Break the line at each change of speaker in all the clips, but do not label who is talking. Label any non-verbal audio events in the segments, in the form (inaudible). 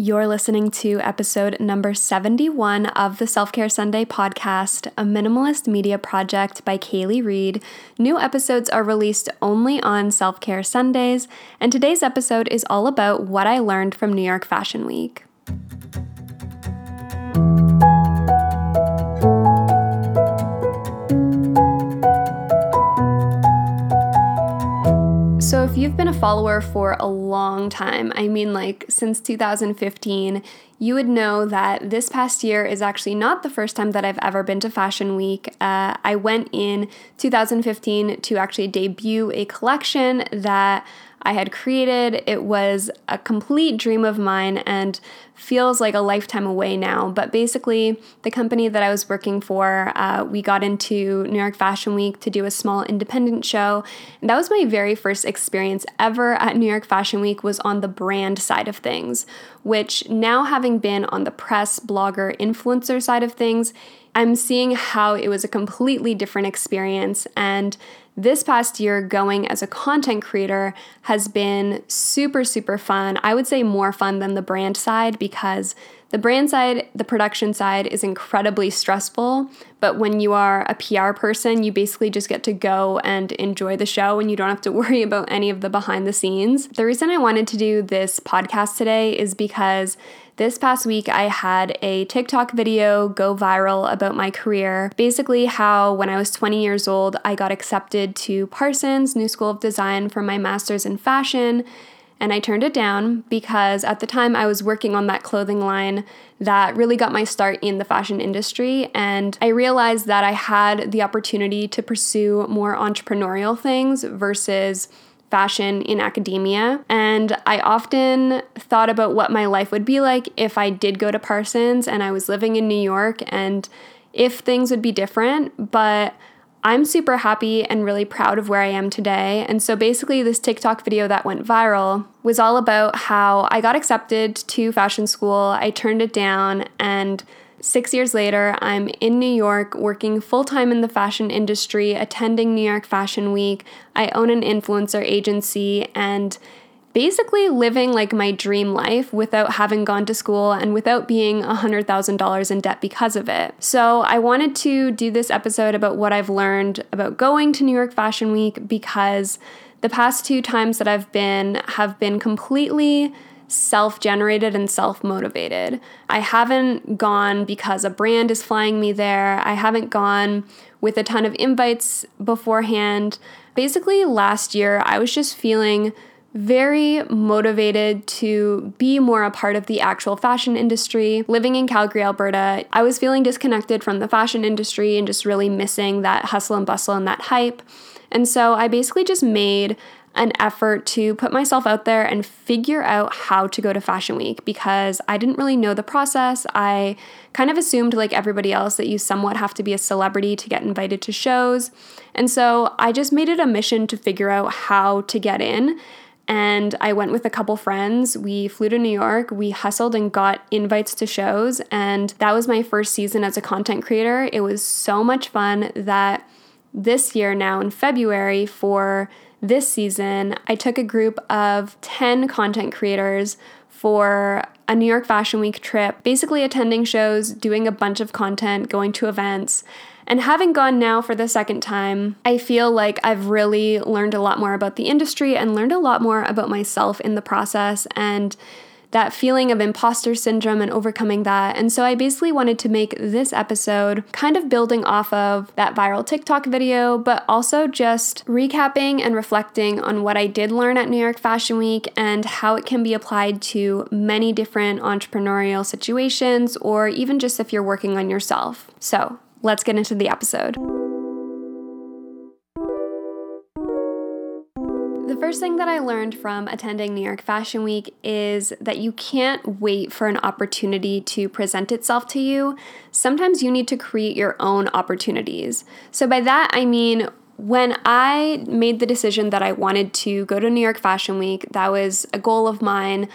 You're listening to episode number 71 of the Self Care Sunday podcast, a minimalist media project by Kaylee Reed. New episodes are released only on Self Care Sundays, and today's episode is all about what I learned from New York Fashion Week. You've been a follower for a long time, I mean, like since 2015, you would know that this past year is actually not the first time that I've ever been to Fashion Week. Uh, I went in 2015 to actually debut a collection that I had created. It was a complete dream of mine and feels like a lifetime away now. But basically, the company that I was working for, uh, we got into New York Fashion Week to do a small independent show. And that was my very first experience ever at New York Fashion Week was on the brand side of things, which now having been on the press, blogger, influencer side of things, I'm seeing how it was a completely different experience and this past year, going as a content creator has been super, super fun. I would say more fun than the brand side because the brand side, the production side is incredibly stressful. But when you are a PR person, you basically just get to go and enjoy the show and you don't have to (laughs) worry about any of the behind the scenes. The reason I wanted to do this podcast today is because this past week, I had a TikTok video go viral about my career. Basically, how when I was 20 years old, I got accepted to Parsons New School of Design for my master's in fashion. And I turned it down because at the time I was working on that clothing line that really got my start in the fashion industry. And I realized that I had the opportunity to pursue more entrepreneurial things versus fashion in academia. And I often thought about what my life would be like if I did go to Parsons and I was living in New York and if things would be different. But I'm super happy and really proud of where I am today. And so basically, this TikTok video that went viral was all about how I got accepted to fashion school, I turned it down, and Six years later, I'm in New York working full time in the fashion industry, attending New York Fashion Week. I own an influencer agency and basically living like my dream life without having gone to school and without being $100,000 in debt because of it. So, I wanted to do this episode about what I've learned about going to New York Fashion Week because the past two times that I've been have been completely self generated and self motivated. I haven't gone because a brand is flying me there. I haven't gone with a ton of invites beforehand. Basically, last year, I was just feeling very motivated to be more a part of the actual fashion industry. Living in Calgary, Alberta, I was feeling disconnected from the fashion industry and just really missing that hustle and bustle and that hype. And so I basically just made an effort to put myself out there and figure out how to go to Fashion Week because I didn't really know the process. I kind of assumed, like everybody else, that you somewhat have to be a celebrity to get invited to shows. And so I just made it a mission to figure out how to get in. And I went with a couple friends. We flew to New York. We hustled and got invites to shows. And that was my first season as a content creator. It was so much fun that this year, now in February, for this season, I took a group of 10 content creators for a New York Fashion Week trip, basically attending shows, doing a bunch of content, going to events. And having gone now for the second time, I feel like I've really learned a lot more about the industry and learned a lot more about myself in the process. And that feeling of imposter syndrome and overcoming that. And so I basically wanted to make this episode kind of building off of that viral TikTok video, but also just recapping and reflecting on what I did learn at New York Fashion Week and how it can be applied to many different entrepreneurial situations or even just if you're working on yourself. So let's get into the episode. First thing that I learned from attending New York Fashion Week is that you can't wait for an opportunity to present itself to you. Sometimes you need to create your own opportunities. So, by that, I mean, when I made the decision that I wanted to go to New York Fashion Week, that was a goal of mine.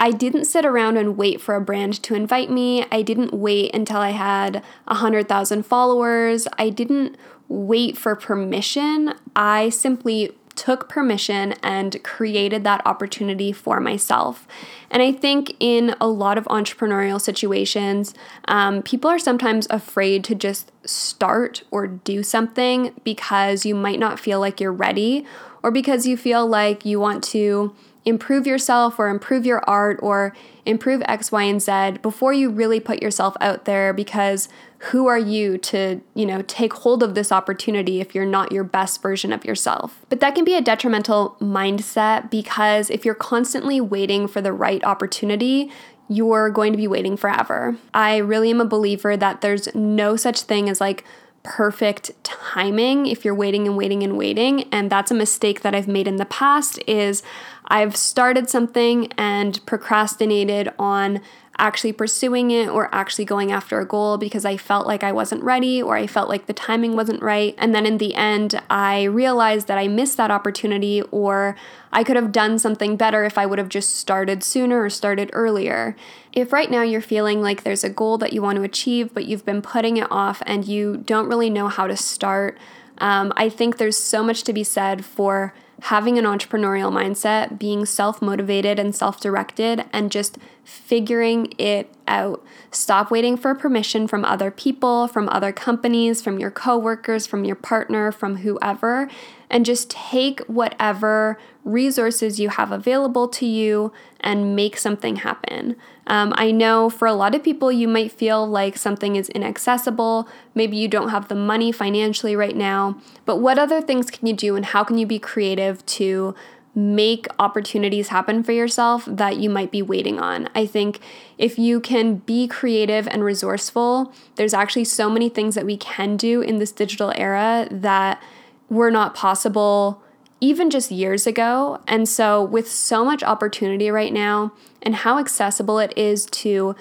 I didn't sit around and wait for a brand to invite me. I didn't wait until I had 100,000 followers. I didn't wait for permission. I simply took permission and created that opportunity for myself. And I think in a lot of entrepreneurial situations, um, people are sometimes afraid to just start or do something because you might not feel like you're ready or because you feel like you want to improve yourself or improve your art or improve X, Y, and Z before you really put yourself out there because who are you to, you know, take hold of this opportunity if you're not your best version of yourself? But that can be a detrimental mindset because if you're constantly waiting for the right opportunity, you're going to be waiting forever. I really am a believer that there's no such thing as like perfect timing if you're waiting and waiting and waiting and that's a mistake that I've made in the past is I've started something and procrastinated on actually pursuing it or actually going after a goal because I felt like I wasn't ready or I felt like the timing wasn't right. And then in the end, I realized that I missed that opportunity or I could have done something better if I would have just started sooner or started earlier. If right now you're feeling like there's a goal that you want to achieve, but you've been putting it off and you don't really know how to start, um, I think there's so much to be said for having an entrepreneurial mindset, being self motivated and self directed, and just figuring it out. Stop waiting for permission from other people, from other companies, from your coworkers, from your partner, from whoever, and just take whatever resources you have available to you and make something happen. Um, I know for a lot of people, you might feel like something is inaccessible. Maybe you don't have the money financially right now, but what other things can you do and how can you be creative to make opportunities happen for yourself that you might be waiting on. I think if you can be creative and resourceful, there's actually so many things that we can do in this digital era that were not possible even just years ago. And so, with so much opportunity right now and how accessible it is to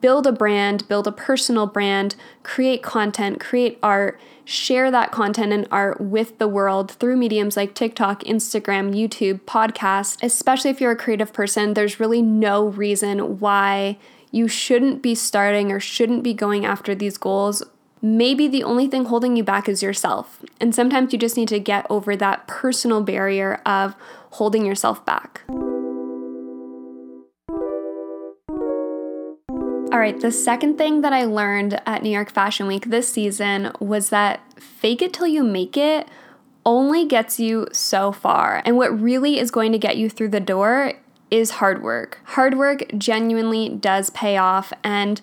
build a brand, build a personal brand, create content, create art, share that content and art with the world through mediums like TikTok, Instagram, YouTube, podcast. especially if you're a creative person, there's really no reason why you shouldn't be starting or shouldn't be going after these goals maybe the only thing holding you back is yourself. And sometimes you just need to get over that personal barrier of holding yourself back. All right, the second thing that I learned at New York Fashion Week this season was that fake it till you make it only gets you so far. And what really is going to get you through the door is hard work. Hard work genuinely does pay off. And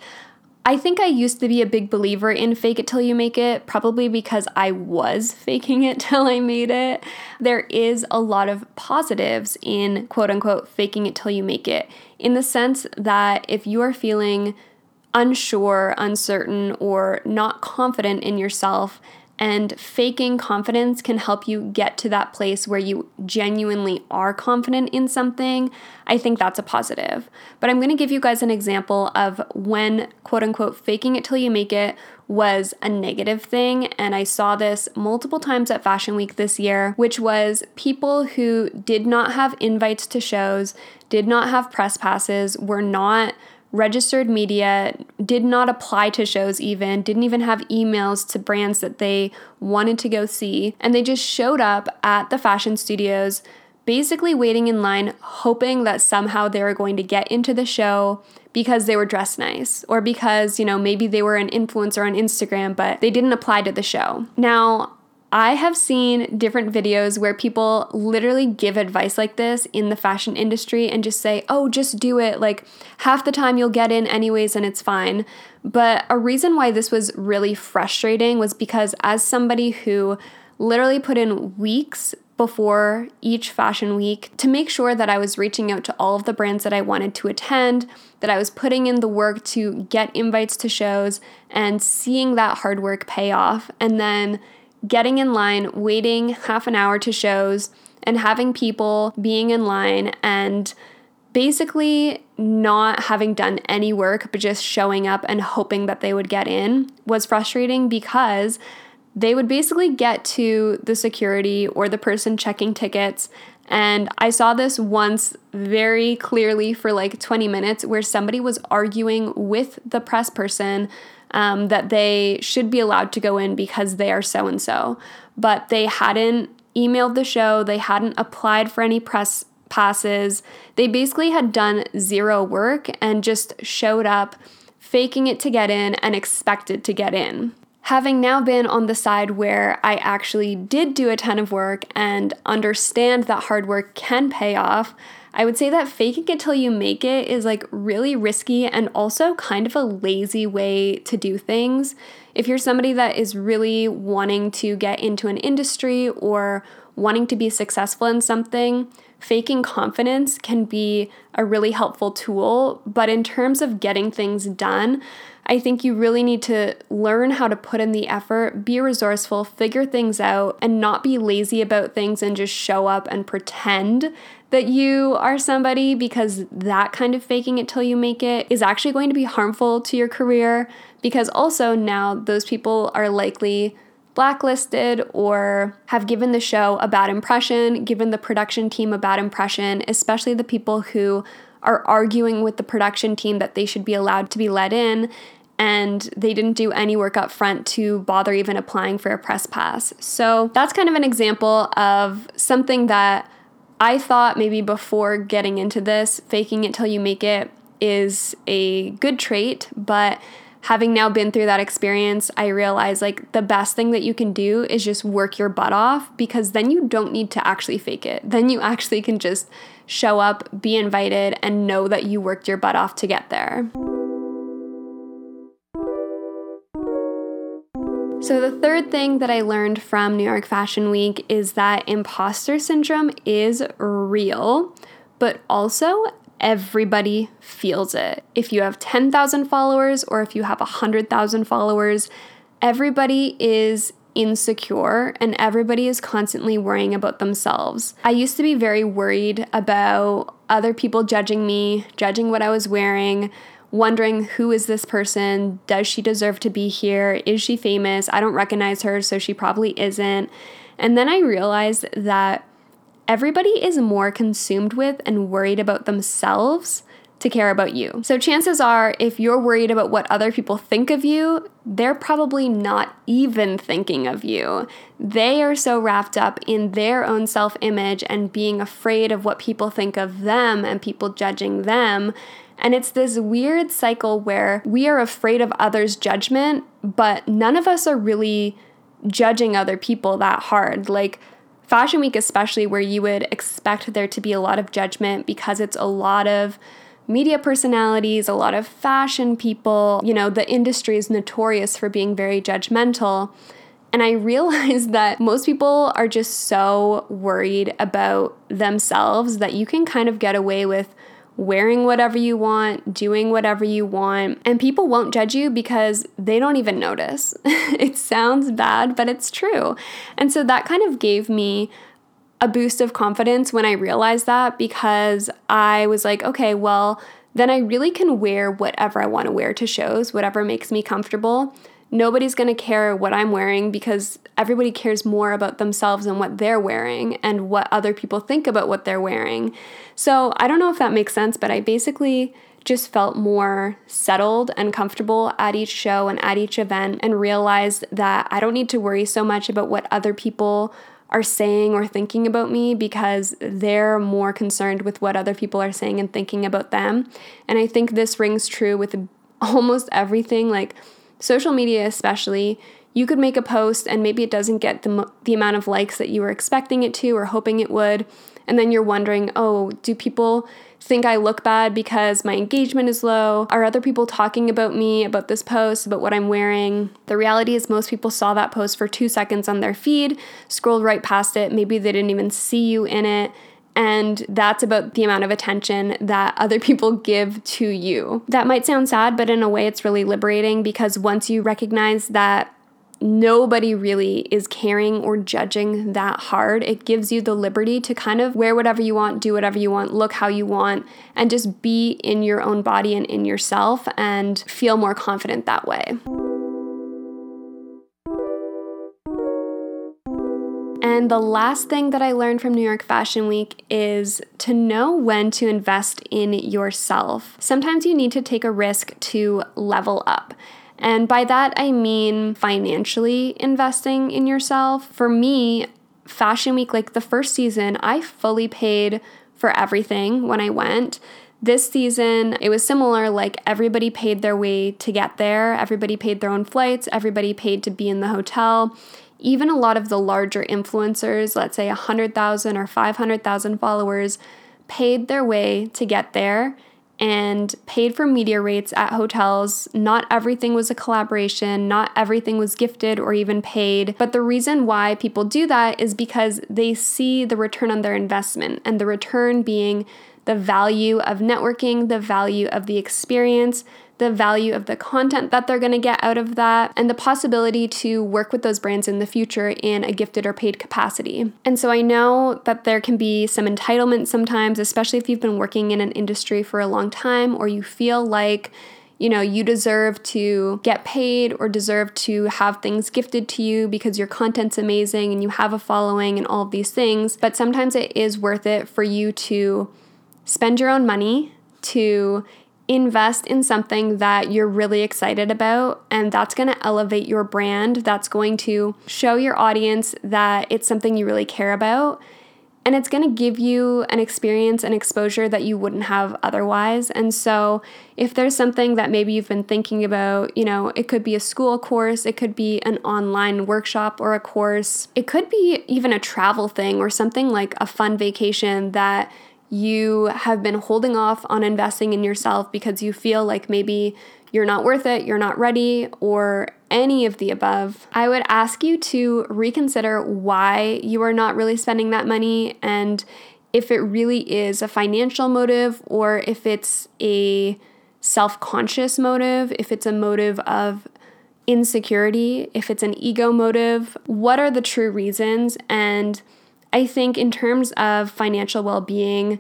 I think I used to be a big believer in fake it till you make it, probably because I was (laughs) faking it till I made it. There is a lot of positives in quote unquote faking it till you make it, in the sense that if you are feeling unsure, uncertain, or not confident in yourself, and faking confidence can help you get to that place where you genuinely are confident in something. I think that's a positive. But I'm to give you guys an example of when, quote unquote, faking it till you make it was a negative thing. And I saw this multiple times at Fashion Week this year, which was people who did not have invites to shows, did not have press passes, were not registered media, did not apply to shows even, didn't even have emails to brands that they wanted to go see. And they just showed up at the fashion studios, basically waiting in line, hoping that somehow they were going to get into the show because they were dressed nice or because, you know, maybe they were an influencer on Instagram, but they didn't apply to the show. Now, I have seen different videos where people literally give advice like this in the fashion industry and just say, oh, just do it. Like half the time you'll get in anyways and it's fine. But a reason why this was really frustrating was because as somebody who literally put in weeks before each fashion week to make sure that I was reaching out to all of the brands that I wanted to attend, that I was putting in the work to get invites to shows and seeing that hard work pay off. And then getting in line, waiting half an hour to shows, and having people being in line and basically not having done any work but just showing up and hoping that they would get in was frustrating because they would basically get to the security or the person checking tickets. And I saw this once very clearly for like 20 minutes where somebody was arguing with the press person um, that they should be allowed to go in because they are so and so. But they hadn't emailed the show, they hadn't applied for any press passes. They basically had done zero work and just showed up, faking it to get in and expected to get in. Having now been on the side where I actually did do a ton of work and understand that hard work can pay off, I would say that faking it till you make it is like really risky and also kind of a lazy way to do things. If you're somebody that is really wanting to get into an industry or wanting to be successful in something, faking confidence can be a really helpful tool. But in terms of getting things done, I think you really need to learn how to put in the effort, be resourceful, figure things out, and not be lazy about things and just show up and pretend that you are somebody because that kind of faking it till you make it is actually going to be harmful to your career because also now those people are likely blacklisted or have given the show a bad impression, given the production team a bad impression, especially the people who are arguing with the production team that they should be allowed to be let in and they didn't do any work up front to bother even applying for a press pass. So that's kind of an example of something that I thought maybe before getting into this, faking it till you make it is a good trait, but having now been through that experience, I realized like the best thing that you can do is just work your butt off because then you don't need to actually fake it. Then you actually can just show up, be invited, and know that you worked your butt off to get there. So, the third thing that I learned from New York Fashion Week is that imposter syndrome is real, but also everybody feels it. If you have 10,000 followers or if you have 100,000 followers, everybody is insecure and everybody is constantly worrying about themselves. I used to be very worried about other people judging me, judging what I was wearing, wondering who is this person? Does she deserve to be here? Is she famous? I don't recognize her, so she probably isn't. And then I realized that everybody is more consumed with and worried about themselves to care about you. So, chances are, if you're worried about what other people think of you, they're probably not even thinking of you. They are so wrapped up in their own self image and being afraid of what people think of them and people judging them. And it's this weird cycle where we are afraid of others' judgment, but none of us are really judging other people that hard. Like, Fashion Week, especially, where you would expect there to be a lot of judgment because it's a lot of media personalities, a lot of fashion people. You know, the industry is notorious for being very judgmental. And I (laughs) realized that most people are just so worried about themselves that you can kind of get away with wearing whatever you want, doing whatever you want, and people won't judge you because they don't even notice. (laughs) it sounds bad, but it's true. And so that kind of gave me a boost of confidence when I realized that because I was like, okay, well, then I really can wear whatever I want to wear to shows, whatever makes me comfortable nobody's going to care what I'm wearing because everybody cares more about themselves and what they're wearing and what other people think about what they're wearing. So I don't know if that makes sense, but I basically just felt more settled and comfortable at each show and at each event and realized that I don't need to worry so much about what other people are saying or thinking about me because they're more concerned with what other people are saying and thinking about them. And I think this rings true with (laughs) almost everything like social media especially, you could make a post and maybe it doesn't get the, the amount of likes that you were expecting it to or hoping it would. And then you're wondering, oh, do people think I look bad because my engagement is low? Are other people talking about me, about this post, about what I'm wearing? The reality is, most people saw that post for two seconds on their feed, scrolled right past it. Maybe they didn't even see you in it. And that's about the amount of attention that other people give to you. That might sound sad, but in a way, it's really liberating because once you recognize that nobody really is caring or judging that hard. It gives you the liberty to kind of wear whatever you want, do whatever you want, look how you want, and just be in your own body and in yourself and feel more confident that way. And the last thing that I learned from New York Fashion Week is to know when to invest in yourself. Sometimes you need to take a risk to level up. And by that, I mean financially investing in yourself. For me, Fashion Week, like the first season, I fully paid for everything when I went. This season, it was similar. Like everybody paid their way to get there, everybody paid their own flights, everybody paid to be in the hotel. Even a lot of the larger influencers, let's say 100,000 or 500,000 followers, paid their way to get there and paid for media rates at hotels. Not everything was a collaboration, not everything was gifted or even paid. But the reason why people do that is because they see the return on their investment, and the return being the value of networking, the value of the experience, the value of the content that they're going to get out of that, and the possibility to work with those brands in the future in a gifted or paid capacity. And so I know that there can be some entitlement sometimes, especially if you've been working in an industry for a long time or you feel like you know, you deserve to get paid or deserve to have things gifted to you because your content's amazing and you have a following and all of these things. But sometimes it is worth it for you to spend your own money, to invest in something that you're really excited about, and that's going to elevate your brand. That's going to show your audience that it's something you really care about. And it's going to give you an experience and exposure that you wouldn't have otherwise. And so, if there's something that maybe you've been thinking about, you know, it could be a school course, it could be an online workshop or a course, it could be even a travel thing or something like a fun vacation that you have been holding off on investing in yourself because you feel like maybe you're not worth it, you're not ready, or any of the above, I would ask you to reconsider why you are not really spending that money and if it really is a financial motive or if it's a self conscious motive, if it's a motive of insecurity, if it's an ego motive. What are the true reasons? And I think, in terms of financial well being,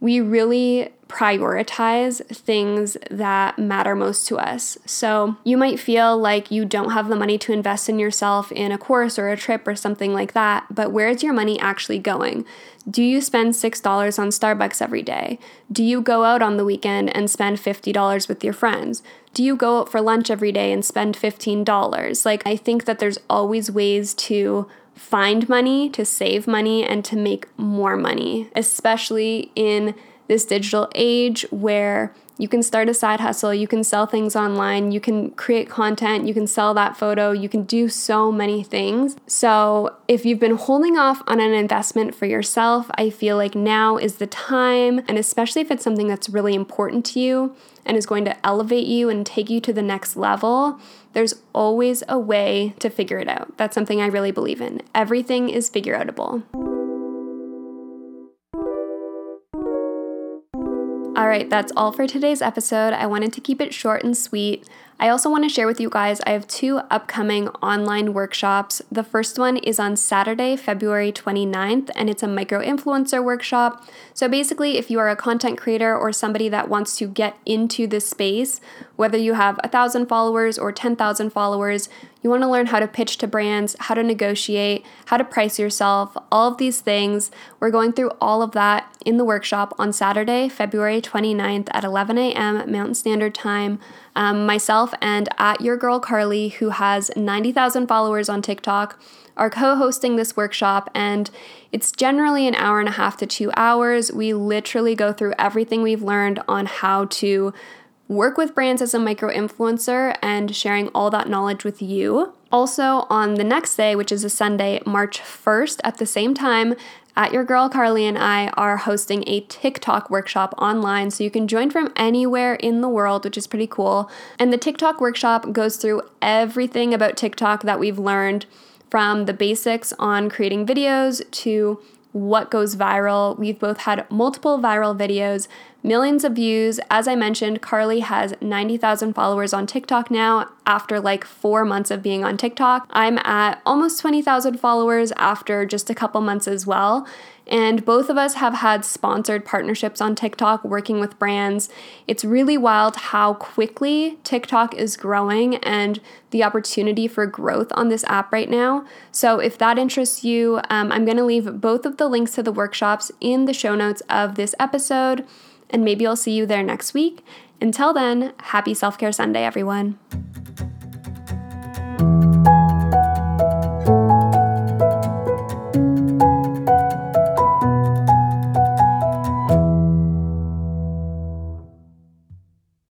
we really prioritize things that matter most to us. So, you might feel like you don't have the money to invest in yourself in a course or a trip or something like that, but where's your money actually going? Do you spend $6 on Starbucks every day? Do you go out on the weekend and spend $50 with your friends? Do you go out for lunch every day and spend $15? Like, I think that there's always ways to find money, to save money, and to make more money, especially in this digital age where you can start a side hustle, you can sell things online, you can create content, you can sell that photo, you can do so many things. So, if you've been holding off on an investment for yourself, I feel like now is the time, and especially if it's something that's really important to you and is going to elevate you and take you to the next level, there's always a way to figure it out. That's something I really believe in. Everything is figure outable. All right, that's all for today's episode. I wanted to keep it short and sweet. I also want to share with you guys I have two upcoming online workshops. The first one is on Saturday, February 29th, and it's a micro influencer workshop. So basically, if you are a content creator or somebody that wants to get into this space, whether you have a thousand followers or 10,000 followers, you want to learn how to pitch to brands, how to negotiate, how to price yourself, all of these things. We're going through all of that in the workshop on Saturday, February 29th at 11 a.m. Mountain Standard Time. Um, myself and at Your Girl Carly, who has 90,000 followers on TikTok, are co hosting this workshop, and it's generally an hour and a half to two hours. We literally go through everything we've learned on how to work with brands as a micro influencer and sharing all that knowledge with you. Also, on the next day, which is a Sunday, March 1st, at the same time, at Your Girl Carly and I are hosting a TikTok workshop online, so you can join from anywhere in the world, which is pretty cool. And the TikTok workshop goes through everything about TikTok that we've learned from the basics on creating videos to what goes viral. We've both had multiple viral videos, millions of views. As I mentioned, Carly has 90,000 followers on TikTok now after like four months of being on TikTok. I'm at almost 20,000 followers after just a couple months as well. And both of us have had sponsored partnerships on TikTok working with brands. It's really wild how quickly TikTok is growing and the opportunity for growth on this app right now. So, if that interests you, um, I'm going to leave both of the links to the workshops in the show notes of this episode. And maybe I'll see you there next week. Until then, happy Self Care Sunday, everyone.